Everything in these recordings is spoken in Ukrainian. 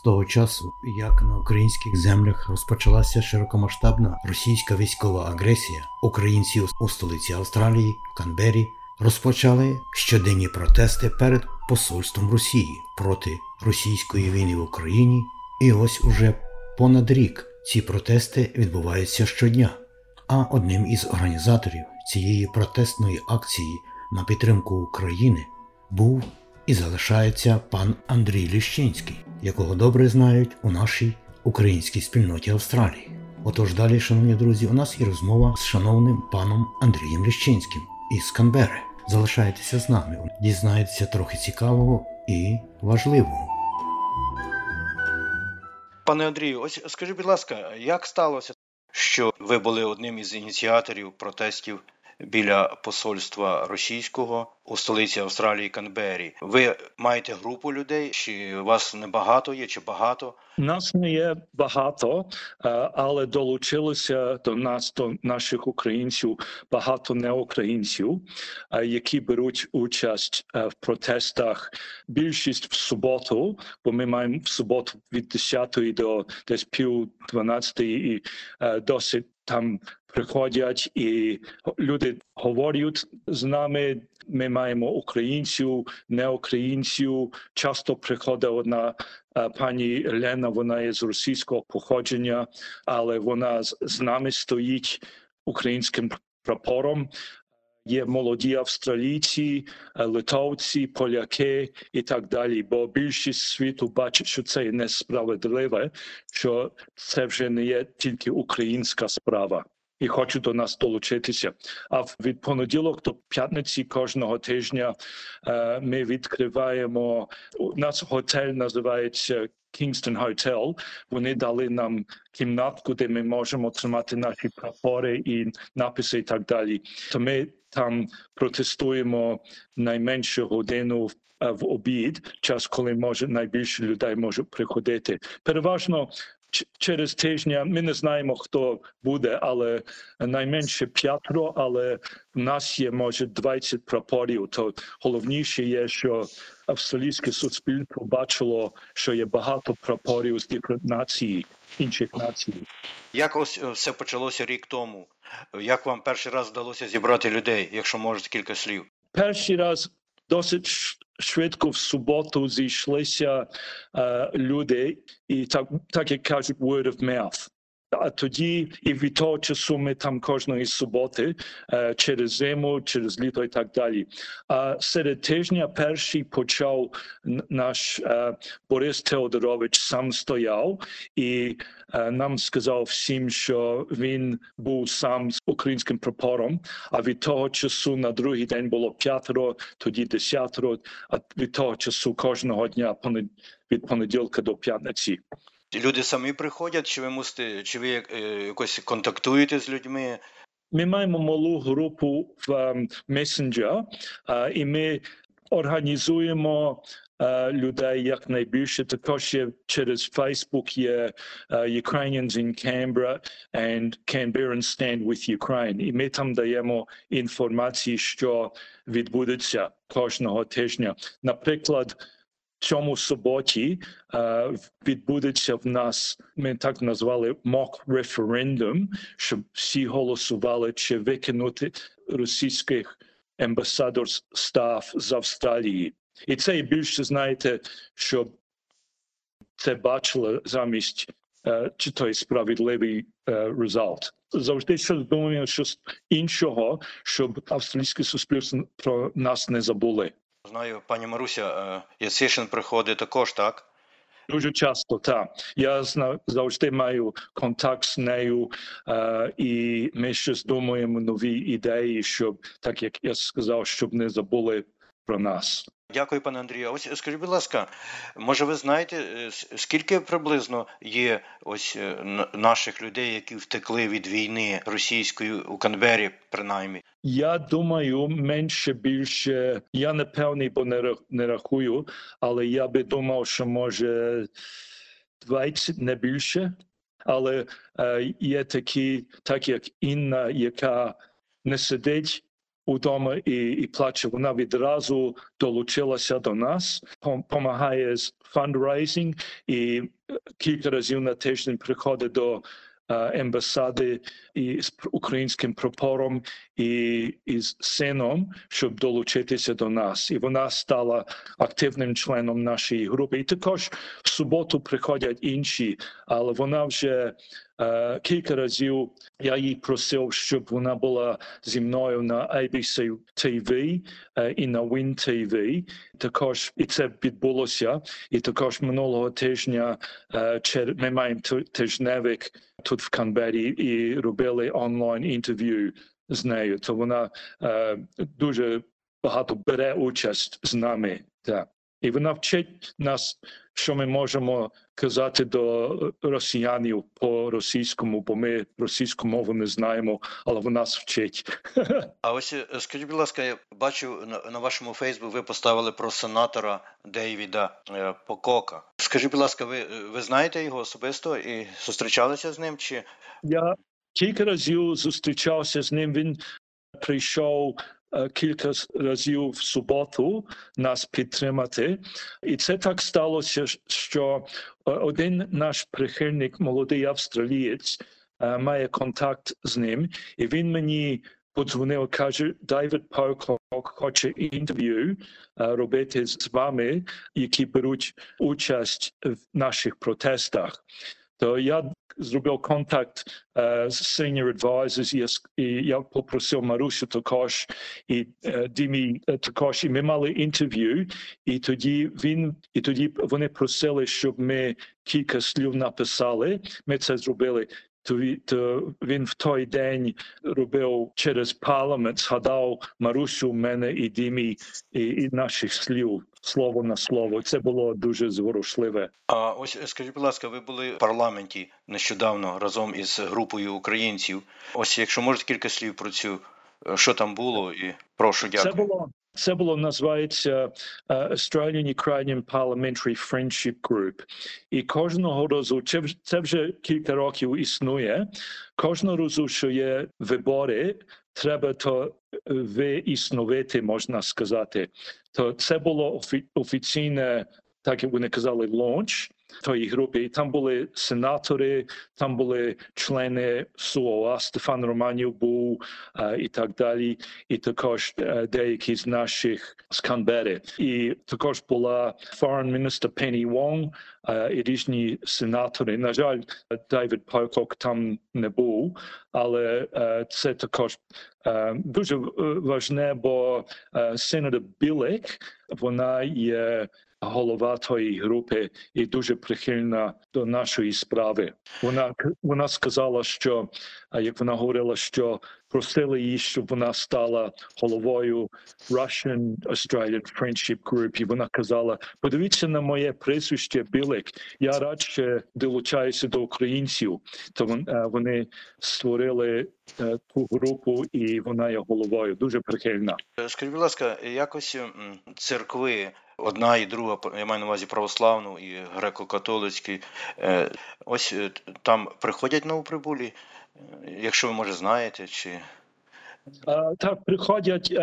З того часу, як на українських землях розпочалася широкомасштабна російська військова агресія, українці у столиці Австралії в Канбері розпочали щоденні протести перед посольством Росії проти російської війни в Україні. І ось уже понад рік ці протести відбуваються щодня. А одним із організаторів цієї протестної акції на підтримку України був і залишається пан Андрій Ліщинський, якого добре знають у нашій українській спільноті Австралії. Отож далі, шановні друзі, у нас і розмова з шановним паном Андрієм Ліщинським із Канбери. Залишайтеся з нами, дізнаєтеся трохи цікавого і важливого. Пане Андрію, ось скажіть, будь ласка, як сталося, що ви були одним із ініціаторів протестів біля посольства російського у столиці Австралії Канбері? Ви маєте групу людей? Чи вас небагато є, чи багато? Нас не є багато, е, але долучилося до нас, до наших українців, багато неукраїнців, е, які беруть участь е, в протестах. Більшість в суботу, бо ми маємо в суботу від 10 до десь пів 12 і досить там приходять і люди говорять з нами. Ми маємо українців, неукраїнців. Часто приходить одна пані Лена. Вона є з російського походження, але вона з нами стоїть українським прапором. Є молоді австралійці, литовці, поляки і так далі. Бо більшість світу бачить, що це несправедливе, що це вже не є тільки українська справа і хочуть до нас долучитися. А від понеділок до п'ятниці кожного тижня е, ми відкриваємо у нас готель називається. Kingston Hotel, вони дали нам кімнатку, де ми можемо тримати наші прапори і написи, і так далі. То ми там протестуємо найменшу годину в, в обід, час, коли може найбільше людей може приходити. Переважно через тижня ми не знаємо, хто буде, але найменше п'ятеро, але в нас є може 20 прапорів. То головніше є, що австралійське суспільство бачило, що є багато прапорів з націй, інших націй. Як ось все почалося рік тому? Як вам перший раз вдалося зібрати людей, якщо можете кілька слів? Перший раз досить швидко в суботу зійшлися е, люди, і так, так як кажуть, word of mouth. А тоді і від того часу ми там кожної суботи е, через зиму, через літо і так далі. А серед тижня перший почав наш е, Борис Теодорович сам стояв і е, нам сказав всім, що він був сам з українським прапором. А від того часу на другий день було п'ятеро, тоді десятеро. А від того часу кожного дня від понеділка до п'ятниці. Люди самі приходять, чи ви мусите, чи ви якось контактуєте з людьми? Ми маємо малу групу в Messenger, і ми організуємо людей якнайбільше. Також є через Facebook є Ukrainians in Canberra and Canberrans Stand with Ukraine. І ми там даємо інформацію, що відбудеться кожного тижня. Наприклад, цьому суботі е, відбудеться в нас. Ми так назвали mock референдум, щоб всі голосували чи викинути російських амбасадор став з Австралії, і це більше знаєте, що це бачили замість е, чи той справедливий е, результат. Завжди щось думаю, щось іншого, щоб австралійське суспільство про нас не забули. Знаю, пані Маруся, Ясишин приходить також, так? Дуже часто, так. Я завжди маю контакт з нею, е, і ми щось думаємо нові ідеї, щоб, так як я сказав, щоб не забули про нас. Дякую, пане Андрію. Ось скажіть, будь ласка, може ви знаєте, е, скільки приблизно є ось е, наших людей, які втекли від війни російської у Канбері, принаймні? Я думаю, менше більше. Я не певний, бо не рахую, але я би думав, що може 20, не більше. Але е, є такі, так як Інна, яка не сидить удома і і плаче. Вона відразу долучилася до нас, допомагає з фандрейзинг і кілька разів на тиждень приходить до ембасади і з українським прапором і із сином, щоб долучитися до нас, і вона стала активним членом нашої групи. І також в суботу приходять інші, але вона вже е, кілька разів я їй просив, щоб вона була зі мною на ABC TV е, і на Win TV. Також і це відбулося. І також минулого тижня е, ми маємо тижневик тут в Канбері і робили онлайн інтерв'ю з нею. То вона е, дуже багато бере участь з нами. Так. І вона вчить нас, що ми можемо казати до росіянів по російському, бо ми російську мову не знаємо, але вона нас вчить. А ось е, скажіть, будь ласка, я бачу на, вашому Фейсбуку, ви поставили про сенатора Дейвіда е, Покока. Скажіть, будь ласка, ви ви знаєте його особисто і зустрічалися з ним? Чи я кілька разів зустрічався з ним? Він прийшов Е, кілька разів в суботу нас підтримати, і це так сталося, що е, один наш прихильник, молодий австралієць, е, має контакт з ним, і він мені подзвонив, каже: Давид Паукок хоче інтерв'ю робити з вами, які беруть участь в наших протестах. То я зробив контакт uh, з senior advisors, і, я попросив Марусю також, і uh, Дімі uh, також, і ми мали інтерв'ю, і тоді він, і тоді вони просили, щоб ми кілька слів написали. Ми це зробили. То, то він в той день робив через парламент, згадав Марусю, мене і Дімі, і, і наших слів слово на слово. Це було дуже зворушливе. А ось скажіть, будь ласка, ви були в парламенті нещодавно разом із групою українців. Ось, якщо можете кілька слів про цю, що там було, і прошу дякую. Це було. Це було називається uh, Australian Ukrainian Parliamentary Friendship Group. І кожного разу це, це вже кілька років існує. Кожного разу, що є вибори, треба то виіснувати, можна сказати. То це було офіційне, так як вони казали, лонч тої групи. І там були сенатори, там були члени СУОА, Стефан Романів був а, і так далі. І також а, деякі з наших з Канбери. І також була foreign minister Пенні Вонг а, і різні сенатори. На жаль, Дейвід Паукок там не був, але це також дуже важне, бо сенатор Білик, вона є голова тої групи і дуже прихильна до нашої справи. Вона вона сказала, що як вона говорила, що просили її, щоб вона стала головою Russian Australian Friendship Group, і Вона казала: подивіться на моє прізвище Білик. Я радше долучаюся до українців. То вони створили ту групу, і вона є головою. Дуже прихильна. Скажіть, будь ласка, якось церкви одна і друга, я маю на увазі православну і греко-католицькі. Е, ось е, там приходять новоприбулі, е, якщо ви може знаєте, чи. Так, приходять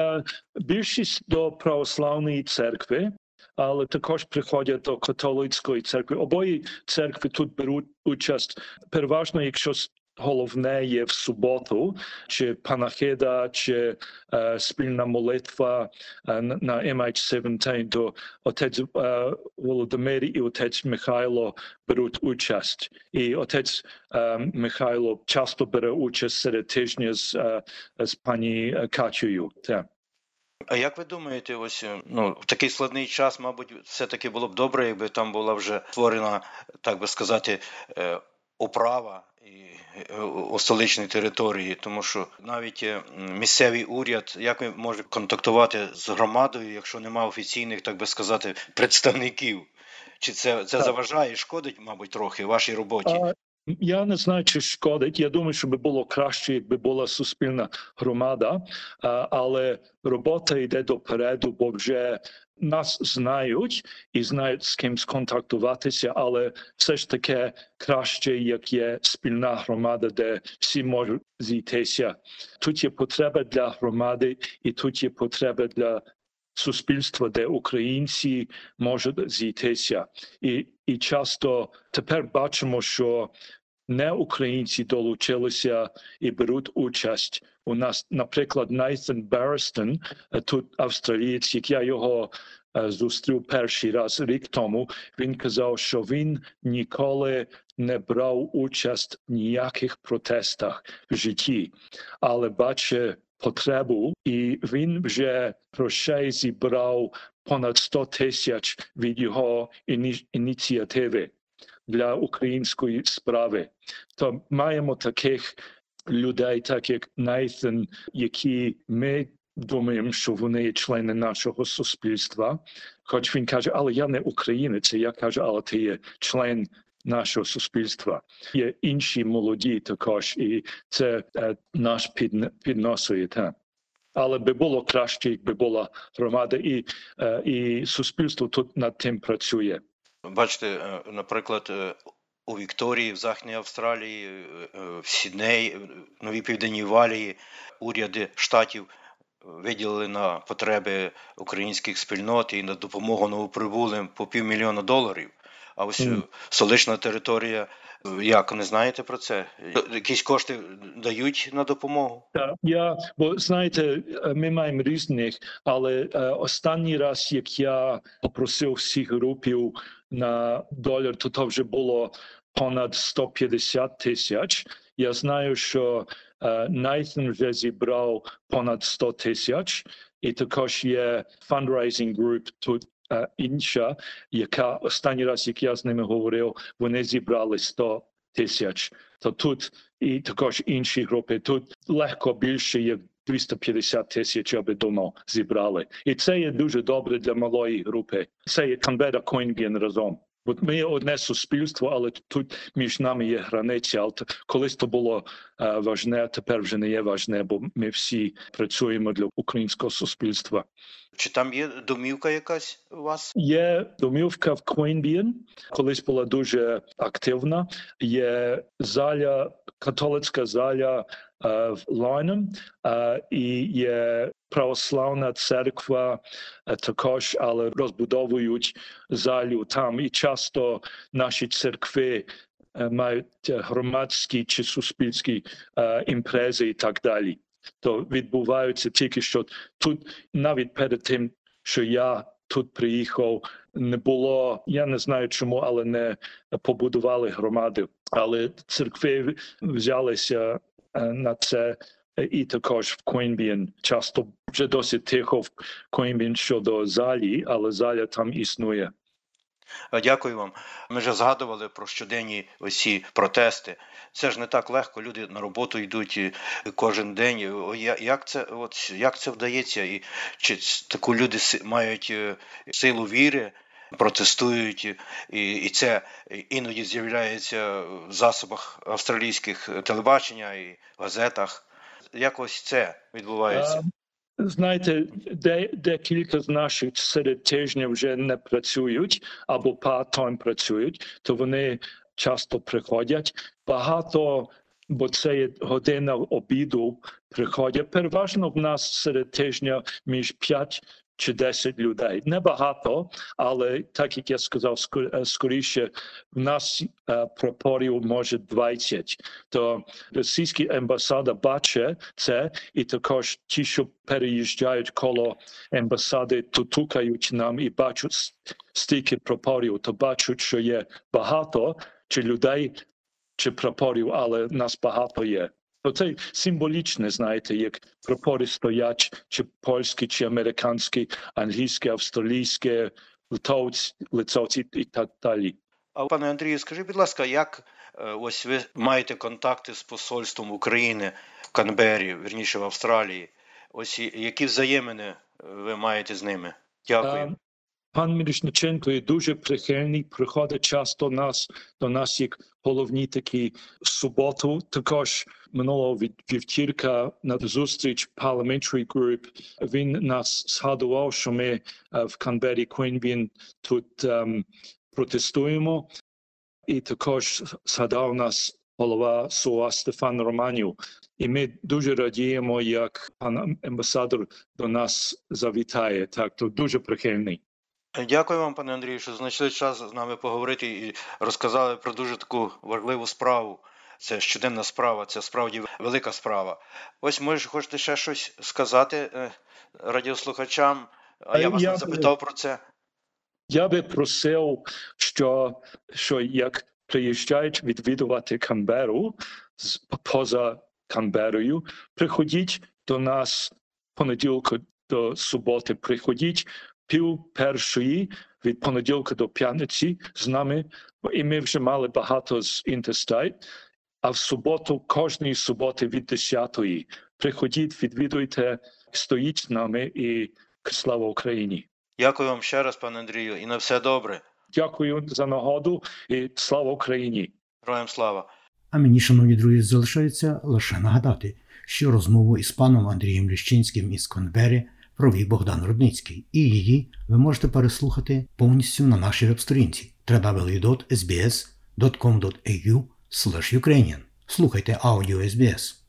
більшість до православної церкви, але також приходять до католицької церкви. Обоє церкви тут беруть участь переважно, якщо головне є в суботу, чи панахида, чи е, спільна молитва е, на MH17, то отець е, Володимир і отець Михайло беруть участь. І отець е, Михайло часто бере участь серед тижня з, е, з пані Катєю. А як ви думаєте, ось ну в такий складний час, мабуть, все таки було б добре, якби там була вже створена, так би сказати, е, управа у столичній території, тому що навіть е, місцевий уряд як він може контактувати з громадою, якщо немає офіційних, так би сказати, представників. Чи це це заважає, шкодить, мабуть, трохи вашій роботі? Я не знаю, чи шкодить. Я думаю, що би було краще, якби була суспільна громада, але робота йде допереду, бо вже нас знають і знають з ким сконтактуватися, але все ж таки краще, як є спільна громада, де всі можуть зійтися. Тут є потреба для громади, і тут є потреба для суспільства, де українці можуть зійтися, і і часто тепер бачимо, що не українці долучилися і беруть участь. У нас, наприклад, Нейтан Берестон, тут австралієць, як я його зустрів перший раз рік тому. Він казав, що він ніколи не брав участь в ніяких протестах в житті, але бачить потребу, і він вже грошей зібрав понад 100 тисяч від його ініціативи для української справи. То маємо таких людей, так як Нейтан, які ми думаємо, що вони є члени нашого суспільства. Хоч він каже, але я не українець, я кажу, але ти є член нашого суспільства. Є інші молоді також, і це е, наш підносує. Та. Але би було краще, якби була громада, і, е, і суспільство тут над тим працює. Бачите, е, наприклад, у Вікторії, в Західній Австралії, в Сіднеї, в Новій Південній Валії, уряди штатів виділили на потреби українських спільнот і на допомогу новоприбулим по півмільйона доларів. А ось mm. столична територія, як не знаєте про це? Якісь кошти дають на допомогу? Так, я бо знаєте, ми маємо різних, але е, останній раз, як я попросив всіх групів на долар, то то вже було понад 150 тисяч. Я знаю, що Нейтан вже зібрав понад 100 тисяч, і також є fundraising group тут інша, яка останній раз, як я з ними говорив, вони зібрали 100 тисяч. То тут і також інші групи. Тут легко більше як 250 тисяч, аби думав, зібрали. І це є дуже добре для малої групи. Це є Canberra Coinbian разом. Бо ми одне суспільство, але тут між нами є границя. Але колись то було е, важне, а тепер вже не є важне, бо ми всі працюємо для українського суспільства. Чи там є домівка якась у вас? Є домівка в Queanbeyan, колись була дуже активна. Є заля, католицька заля в Лайном, е, і є православна церква е, також, але розбудовують залю там. І часто наші церкви е, мають громадські чи суспільські е, імпрези і так далі. То відбуваються тільки що тут, навіть перед тим, що я тут приїхав, не було. Я не знаю чому, але не побудували громади. Але церкви взялися на це і також в Queanbeyan часто вже досить тихо в Queanbeyan щодо залі, але заля там існує. Дякую вам. Ми вже згадували про щоденні осі протести. Це ж не так легко. Люди на роботу йдуть кожен день. Як це от як це вдається? І чи таку люди мають е, силу віри, протестують, і і це іноді з'являється в засобах австралійських телебачення і газетах якось це відбувається? Знаєте, де декілька з наших серед тижня вже не працюють або part-time працюють, то вони часто приходять. Багато, бо це є година обіду, приходять. Переважно в нас серед тижня між 5 чи 10 людей. Небагато, але так як я сказав, е, скоріше в нас е, прапорів може 20. То російська амбасада бачить це, і також ті, що переїжджають коло амбасади, то тукають нам і бачать стільки прапорів, то бачать, що є багато чи людей, чи прапорів, але нас багато є. То це символічне, знаєте, як прапори стоять, чи польські, чи американські, англійське, австралійське, литовці, литовці і так далі. А пане Андрію, скажіть, будь ласка, як е, ось ви маєте контакти з посольством України в Канбері, вірніше в Австралії? Ось які взаємини ви маєте з ними? Дякую. Пан Мірошниченко є дуже прихильний, приходить часто нас до нас як головні такі суботу. Також минулого від- вівтірка на зустріч Parliamentary Group він нас згадував, що ми е, в Канберрі Квінбін тут ем, протестуємо. І також згадав нас голова СУОА Стефан Романів. І ми дуже радіємо, як пан амбасадор до нас завітає. Так, то дуже прихильний. Дякую вам, пане Андрію, що знайшли час з нами поговорити і розказали про дуже таку важливу справу. Це щоденна справа, це справді велика справа. Ось може хочете ще щось сказати е, радіослухачам? А я Е, вас я не запитав про це. Я би просив, що, що як приїжджають відвідувати Канберу з поза Канберою, приходіть до нас понеділка до суботи. Приходіть пів першої від понеділка до п'ятниці з нами, і ми вже мали багато з interstate. А в суботу, кожної суботи від 10-ї. Приходіть, відвідуйте, стоїть з нами і слава Україні. Дякую вам ще раз, пане Андрію, і на все добре. Дякую за нагоду і слава Україні. Героям слава. А мені, шановні друзі, залишається лише нагадати, що розмову із паном Андрієм Ліщинським із Конбері провів Богдан Рудницький, і її ви можете переслухати повністю на нашій веб-сторінці www.sbs.com.au. Слухайте аудіо SBS.